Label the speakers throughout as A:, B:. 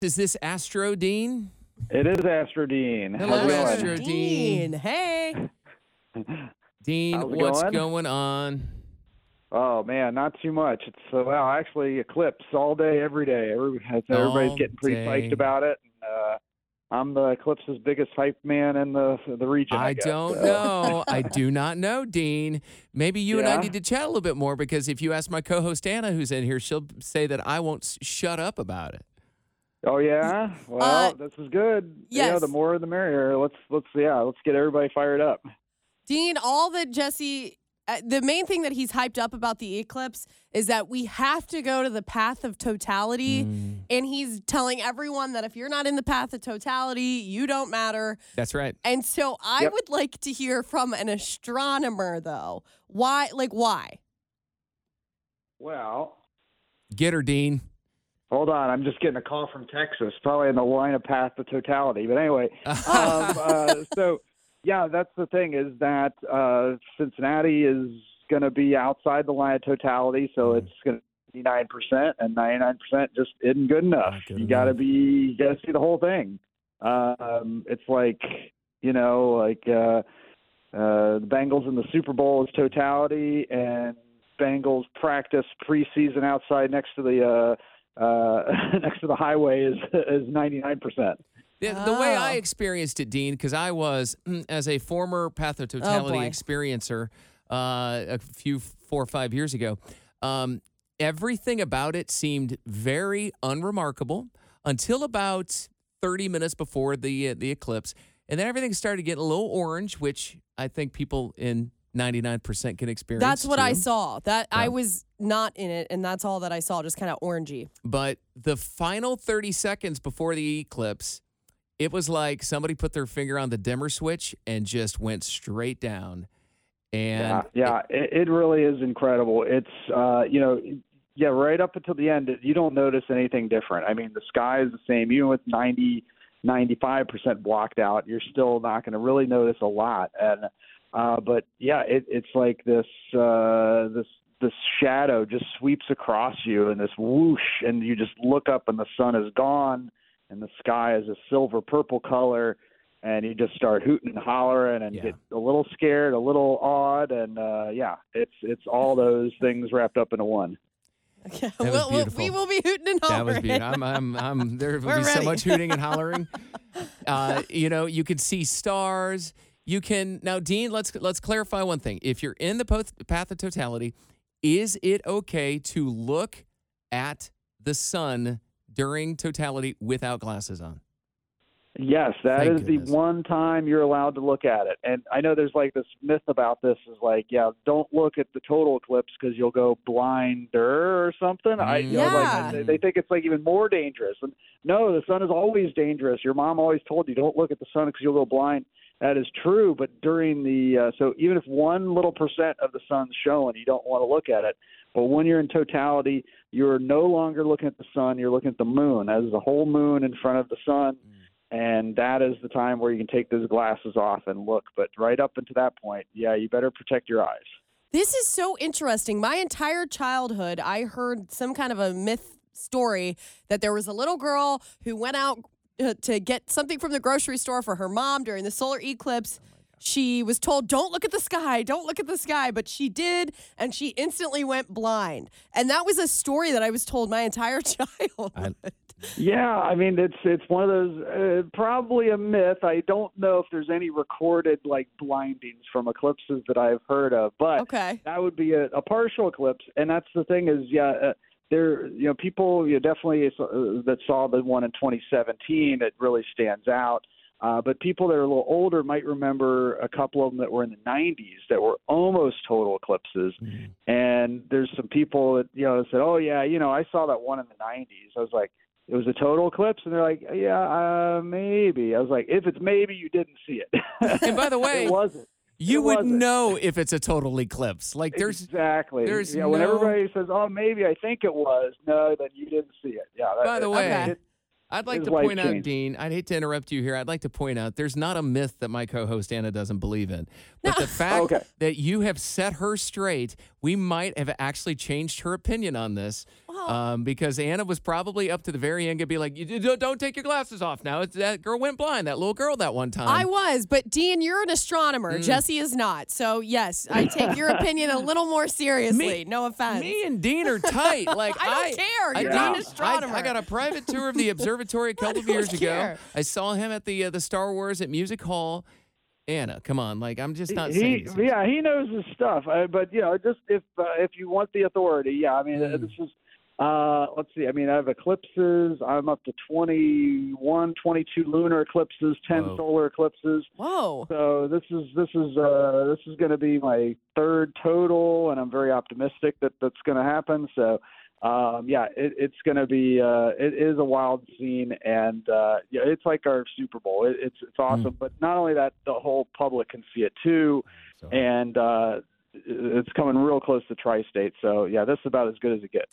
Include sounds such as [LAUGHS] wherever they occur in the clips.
A: Is this Astro Dean?
B: It is Astro Dean.
A: Hello,
B: How's it going?
A: Astro Dean.
C: Hey. [LAUGHS]
A: Dean,
B: How's
A: what's
B: going?
A: going on?
B: Oh man, not too much. It's uh, well, actually eclipse all day, every day. Every, everybody's
A: All
B: getting pretty
A: day.
B: psyched about it. And, uh, I'm the eclipse's biggest hype man in the the region. I,
A: I
B: guess.
A: don't
B: So,
A: know. [LAUGHS] I do not know, Dean. Maybe you and I need to chat a little bit more because if you ask my co-host Anna, who's in here, she'll say that I won't shut up about it.
B: Oh yeah. Well,
C: Uh,
B: this is good. Yeah,
C: yes.
B: the more the merrier. Let's let's yeah, let's get everybody fired up.
C: Dean, all that Jesse, uh, the main thing that he's hyped up about the eclipse is that we have to go to the path of totality.
A: Mm.
C: And he's telling everyone that if you're not in the path of totality, you don't matter.
A: That's right.
C: And so I
B: Yep.
C: would like to hear from an astronomer, though. Why? Like, why?
B: Well,
A: Get her, Dean.
B: Hold on. I'm just getting a call from Texas, probably in the line of path to totality. But anyway, [LAUGHS] um, uh, so yeah, that's the thing is that uh, Cincinnati is going to be outside the line of totality, so
A: Mm.
B: it's going to be nine percent, and ninety nine percent just isn't good enough.
A: Good
B: you got to be, you got to see the whole thing. Um, it's like you know, like uh, uh, the Bengals in the Super Bowl is totality, and Bengals practice preseason outside next to the uh, uh, [LAUGHS] next to the highway is is ninety nine percent.
A: The, the way I
C: Oh.
A: experienced it, Dean, because I was, mm, as a former path of totality
C: boy.
A: experiencer uh, a few, four or five years ago, um, everything about it seemed very unremarkable until about 30 minutes before the, uh, the eclipse. And then everything started getting a little orange, which I think people in 99% can experience.
C: That's what I saw. That
A: Yeah.
C: I was not in it, and that's all that I saw, just kind of orangey.
A: But the final 30 seconds before the eclipse, it was like somebody put their finger on the dimmer switch and just went straight down. And
B: yeah, yeah, it, it really is incredible. It's uh, you know, yeah, right up until the end, you don't notice anything different. I mean, the sky is the same, even with 90, 95 percent blocked out. You're still not going to really notice a lot. And uh, but yeah, it, it's like this uh, this this shadow just sweeps across you and this whoosh, and you just look up and the sun is gone, and the sky is a silver purple color and you just start hooting and hollering and
A: Yeah.
B: get a little scared, a little awed, and uh, yeah, it's it's all those things wrapped up into one. [LAUGHS]
C: Okay,
A: was
C: we'll, we'll-
A: beautiful.
C: we will be hooting and hollering.
A: that was beautiful. I'm, I'm, I'm, there will
C: We're
A: be so much hooting and hollering. [LAUGHS] Uh, you know, you can see stars. You can now, Dean. Let's let's clarify one thing. If you're in the path of totality, is it okay to look at the sun during totality without glasses on?
B: Yes, that is
A: Thank goodness.
B: the one time you're allowed to look at it. And I know there's like this myth about this is like, yeah, don't look at the total eclipse because you'll go blinder or something. I, you know,
C: Yeah.
B: like mm. they, they think it's like even more dangerous. And no, the sun is always dangerous. Your mom always told you don't look at the sun because you'll go blind. That is true, but during the uh, so even if one little percent of the sun's showing, you don't want to look at it. But when you're in totality, you're no longer looking at the sun; you're looking at the moon. That is the whole moon in front of the sun, and that is the time where you can take those glasses off and look. But right up until that point, yeah, you better protect your eyes.
C: This is so interesting. My entire childhood, I heard some kind of a myth story that there was a little girl who went out uh, to get something from the grocery store for her mom during the solar eclipse. She was told, don't look at the sky, don't look at the sky, but she did, and she instantly went blind. And that was a story that I was told my entire [LAUGHS] childhood.
B: Yeah, I mean it's it's one of those uh, probably a myth. I don't know if there's any recorded like blindings from eclipses that I've heard of, but
C: Okay.
B: that would be a, a partial eclipse. And that's the thing is, yeah, uh, there you know people you know, definitely uh, that saw the one in 2017. It really stands out. Uh, but people that are a little older might remember a couple of them that were in the 90s that were almost total eclipses. And there's some people that you know said, "Oh yeah, you know, I saw that one in the 90s." I was like, "It was a total eclipse," and they're like, "Yeah, uh, maybe." I was like, "If it's maybe, you didn't see it."
A: And by the [LAUGHS] way,
B: it wasn't.
A: You would
B: wasn't.
A: know if it's a total eclipse. Like there's
B: exactly.
A: there's
B: yeah. When everybody says, "Oh, maybe I think it was," no, then you didn't see it. Yeah. that-
A: By the way,
C: Okay.
B: it-
A: I'd like
B: His
A: to
B: life
A: point out. Dean, I'd hate to interrupt you here. I'd like to point out there's not a myth that my co host Anna doesn't believe in. But the [LAUGHS] fact
B: Okay.
A: that you have set her straight, we might have actually changed her opinion on this. Um, because Anna was probably up to the very end, gonna be like, "You don't, don't take your glasses off now." It's, that girl went blind. That little girl that one time.
C: I was, but Dean, you're an astronomer.
A: Mm.
C: Jesse is not. So yes, I take your opinion a little more seriously.
A: Me-
C: no offense.
A: Me and Dean are tight. Like [LAUGHS]
C: I don't care.
A: I
C: You're
A: did-
C: not an
A: I-
C: astronomer.
A: I, got a private tour of the [LAUGHS] observatory a couple of
C: don't
A: years ago. I saw him at the uh, the Star Wars at Music Hall. Anna, come on, like I'm just not saying.
B: he, yeah, he knows his stuff. Uh, but you know, just if uh, if you want the authority, yeah. I mean, uh
A: Mm.
B: this is. Uh, let's see. I mean, I have eclipses. I'm up to 21, 22 lunar eclipses, 10
A: Whoa.
B: solar eclipses.
C: Whoa.
B: So this is this is uh, this is going to be my third total, and I'm very optimistic that that's going to happen. So um, yeah, it, it's going to be uh, it is a wild scene, and uh, yeah, it's like our Super Bowl. It, it's it's awesome, but not only that, the whole public can see it too,
A: So-
B: and uh, it's coming real close to Tri-State. So yeah, this is about as good as it gets.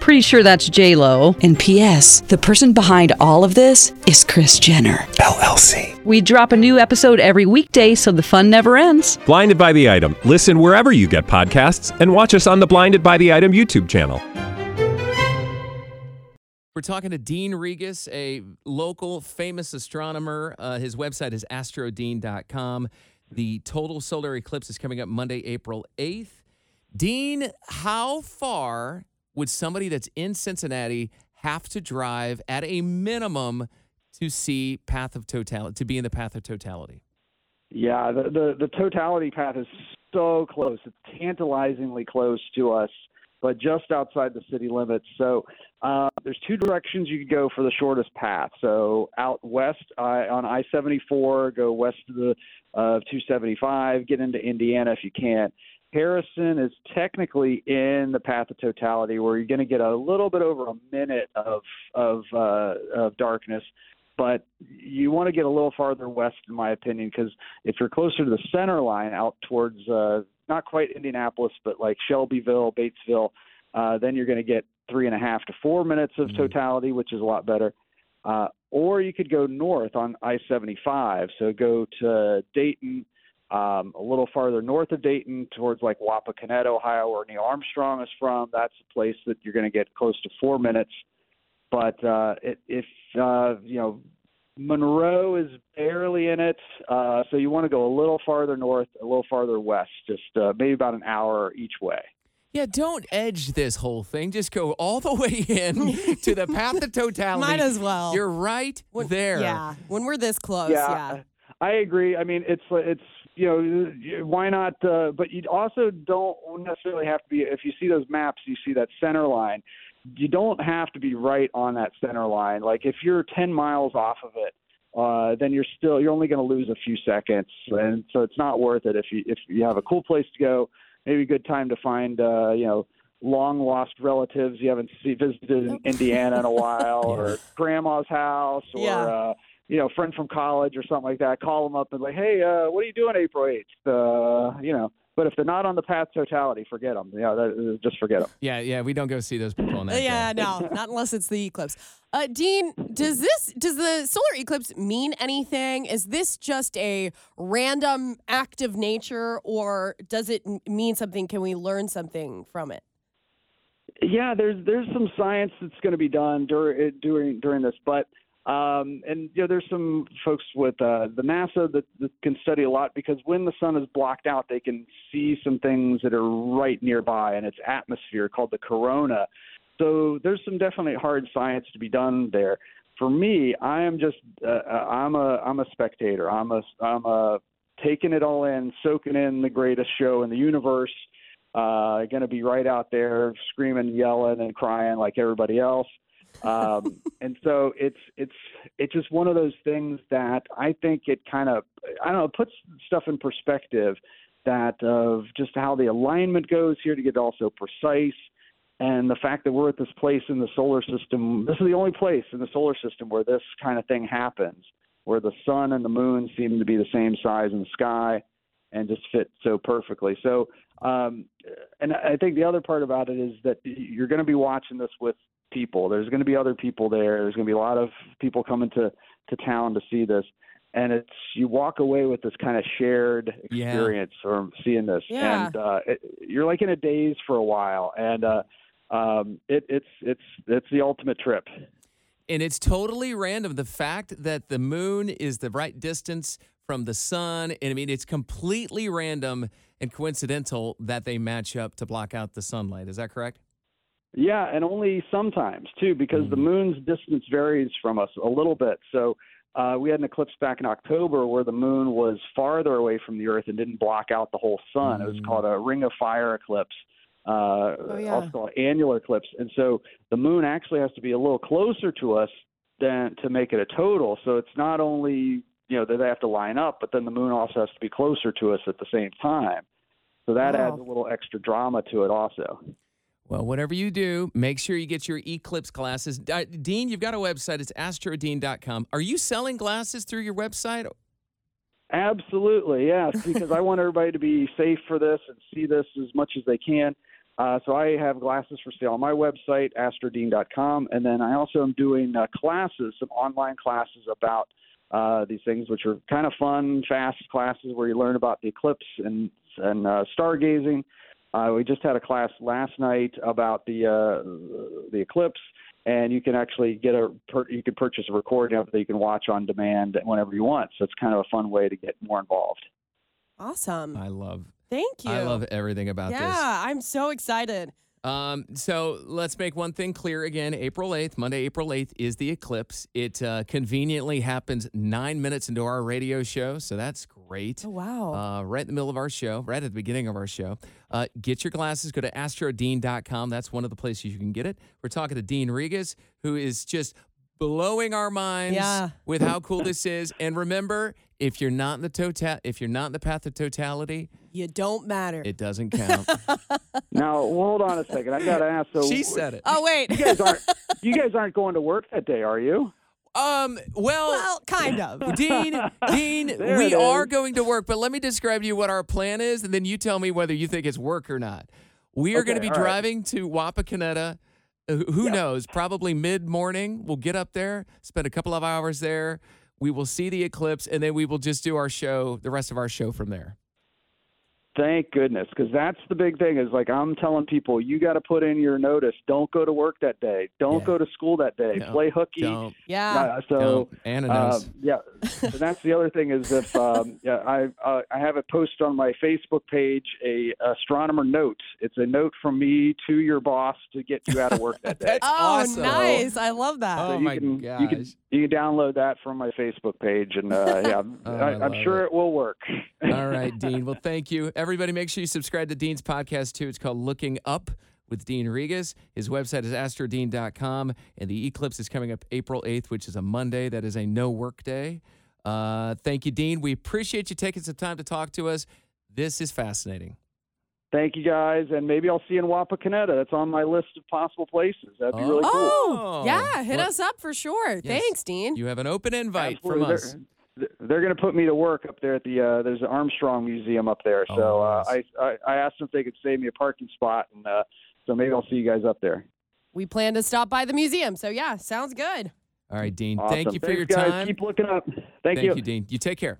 D: Pretty sure that's J Lo.
E: And P.S. The person behind all of this is Kris Jenner.
F: LLC.
D: We drop a new episode every weekday, so the fun never ends.
F: Blinded by the item. Listen wherever you get podcasts, and watch us on the Blinded by the Item YouTube channel.
A: We're talking to Dean Regas, a local famous astronomer. Uh, his website is astrodean.com. The total solar eclipse is coming up Monday, April 8th. Dean, how far would somebody that's in Cincinnati have to drive at a minimum to see path of totality, to be in the path of totality?
B: Yeah, the, the the totality path is so close. It's tantalizingly close to us, but just outside the city limits. So uh, there's two directions you could go for the shortest path. So out west uh, on I-74, go west of the uh, 275, get into Indiana if you can. Harrison is technically in the path of totality, where you're going to get a little bit over a minute of of, uh, of darkness but you want to get a little farther west, in my opinion, because if you're closer to the center line, out towards uh, not quite Indianapolis, but like Shelbyville, Batesville, uh, then you're going to get three and a half to four minutes of totality, which is a lot better. Uh, or you could go north on I-75, so go to Dayton, um, a little farther north of Dayton, towards like Wapakoneta, Ohio, where Neil Armstrong is from. That's a place that you're going to get close to four minutes but uh, it, if uh, you know Monroe is barely in it, uh, so you want to go a little farther north, a little farther west, just uh, maybe about an hour each way.
A: Yeah, don't edge this whole thing. Just go all the [LAUGHS] way in to the path of [LAUGHS] totality.
C: Might as well.
A: You're right
C: When-
A: there.
C: Yeah. When we're this close, yeah.
B: I agree. I mean, it's it's you know why not? Uh, but you also don't necessarily have to be. If you see those maps, you see that center line. You don't have to be right on that center line. Like if you're 10 miles off of it, uh, then you're still you're only going to lose a few seconds, and so it's not worth it. If you if you have a cool place to go, maybe a good time to find uh, you know long lost relatives you haven't see, visited in Indiana in a [LAUGHS] while, or grandma's house, or
C: Yeah.
B: uh, you know, friend from college or something like that. Call them up and like, hey, uh, what are you doing April eighth? Uh, you know. But if they're not on the path totality, forget them. Yeah, that, just forget them.
A: Yeah, yeah, we don't go see those people that.
C: yeah,
A: day.
C: no, not unless it's the eclipse. Uh, Dean, does this does the solar eclipse mean anything? Is this just a random act of nature, or does it mean something? Can we learn something from it?
B: Yeah, there's there's some science that's going to be done during during during this, but um, and you know there's some folks with uh, the NASA that, that can study a lot because when the sun is blocked out, they can see some things that are right nearby in its atmosphere called the corona. So there's some definitely hard science to be done there. For me, I am just uh, uh, I'm a I'm a spectator. I'm a I'm a taking it all in, soaking in the greatest show in the universe uh, going to be right out there screaming, yelling, and crying like everybody else. Um, [LAUGHS] and so it's it's it's just one of those things that I think it kind of I don't know puts stuff in perspective that of just how the alignment goes here to get also precise. And the fact that we're at this place in the solar system, this is the only place in the solar system where this kind of thing happens, where the sun and the moon seem to be the same size in the sky and just fit so perfectly. So, um, and I think the other part about it is that you're going to be watching this with people. There's going to be other people there. There's going to be a lot of people coming to to town to see this, and it's you walk away with this kind of shared
A: Yeah.
B: experience from seeing this,
C: Yeah.
B: and uh, it, you're like in a daze for a while, and uh, um, it, it's it's it's the ultimate trip.
A: And it's totally random. The fact that the moon is the right distance from the sun, and I mean, it's completely random and coincidental that they match up to block out the sunlight. Is that correct?
B: Yeah, and only sometimes too, because the moon's distance varies from us a little bit. So uh, we had an eclipse back in October where the moon was farther away from the Earth and didn't block out the whole sun. It was called a Ring of Fire eclipse, uh,
C: yeah.
B: also called annular eclipse. And so the moon actually has to be a little closer to us than to make it a total. So it's not only you know that they have to line up, but then the moon also has to be closer to us at the same time. So that
C: Wow.
B: adds a little extra drama to it also.
A: Well, whatever you do, make sure you get your eclipse glasses. Uh, Dean, you've got a website. It's astrodean.com. Are you selling glasses through your website?
B: Absolutely, yes, [LAUGHS] because I want everybody to be safe for this and see this as much as they can. Uh, so I have glasses for sale on my website, astrodean.com, and then I also am doing uh, classes, some online classes about uh, these things, which are kind of fun, fast classes where you learn about the eclipse and and uh, stargazing. Uh, we just had a class last night about the uh, the eclipse, and you can actually get a per, you can purchase a recording of it that you can watch on demand whenever you want. So it's kind of a fun way to get more involved.
C: Awesome.
A: I love
C: Thank you.
A: I love everything about
C: yeah,
A: this.
C: Yeah, I'm so excited.
A: Um, so let's make one thing clear again. April 8th, Monday, April 8th is the eclipse. It uh, conveniently happens nine minutes into our radio show, so that's great.
C: Oh wow.
A: Uh, right in the middle of our show, right at the beginning of our show. Uh, get your glasses. Go to astrodean.com. That's one of the places you can get it. We're talking to Dean Regas, who is just blowing our minds
C: Yeah.
A: with how cool this is. And remember, if you're not in the total, if you're not in the path of totality,
C: you don't matter.
A: it doesn't [LAUGHS] count.
B: Now, hold on a second. I got to ask. So
A: she said it.
C: oh wait.
B: You guys aren't you guys aren't going to work that day, are you?
A: Um. Well,
C: well, kind of. [LAUGHS]
A: Dean, Dean, [LAUGHS]
B: There
A: we are going to work, but let me describe to you what our plan is, and then you tell me whether you think it's work or not. We are going to be
B: all right.
A: driving to Wapakoneta. Who knows? Probably mid morning. We'll get up there, spend a couple of hours there. We will see the eclipse, and then we will just do our show, the rest of our show from there.
B: Thank goodness, because that's the big thing. Is like I'm telling people, you got to put in your notice. Don't go to work that day. Don't
A: Yeah.
B: go to school that day.
A: No,
B: Play hooky.
A: Don't.
C: Yeah.
B: Uh, so
A: Don't. Anna
B: uh, yeah, and that's the other thing is if um, [LAUGHS] yeah, I uh, I have a post on my Facebook page a astronomer note. It's a note from me to your boss to get you out of work that [LAUGHS] day.
A: That's
C: oh,
A: awesome.
C: nice. I love that.
A: Oh,
B: So you
A: my
B: can,
A: gosh.
B: You can, you can download that from my Facebook page, and uh, yeah, [LAUGHS]
A: Oh,
B: I,
A: I
B: I'm sure
A: it.
B: it. will work.
A: All right, Dean. Well, thank you. Everybody, make sure you subscribe to Dean's podcast too. It's called Looking Up with Dean Regas. His website is astrodean.com, and the eclipse is coming up April 8th, which is a Monday. That is a no work day. Uh, thank you, Dean. We appreciate you taking some time to talk to us. This is fascinating.
B: Thank you guys, and maybe I'll see you in Wapakoneta. That's on my list of possible places. That'd be really cool.
C: Oh, yeah, hit
A: Well,
C: us up for sure.
A: yes.
C: Thanks, Dean.
A: You have an open invite
B: Absolutely.
A: from us.
B: They're, they're going to put me to work up there at the uh, there's an Armstrong Museum up there.
A: Oh,
B: So uh,
A: nice.
B: I, I I asked them if they could save me a parking spot, and uh, so maybe I'll see you guys up there.
C: we plan to stop by the museum. So, yeah, sounds good.
A: All right, Dean.
B: Awesome.
A: Thank you for
B: Thanks,
A: your
B: guys.
A: time.
B: Keep looking up. Thank,
A: Thank you, Dean. You take care.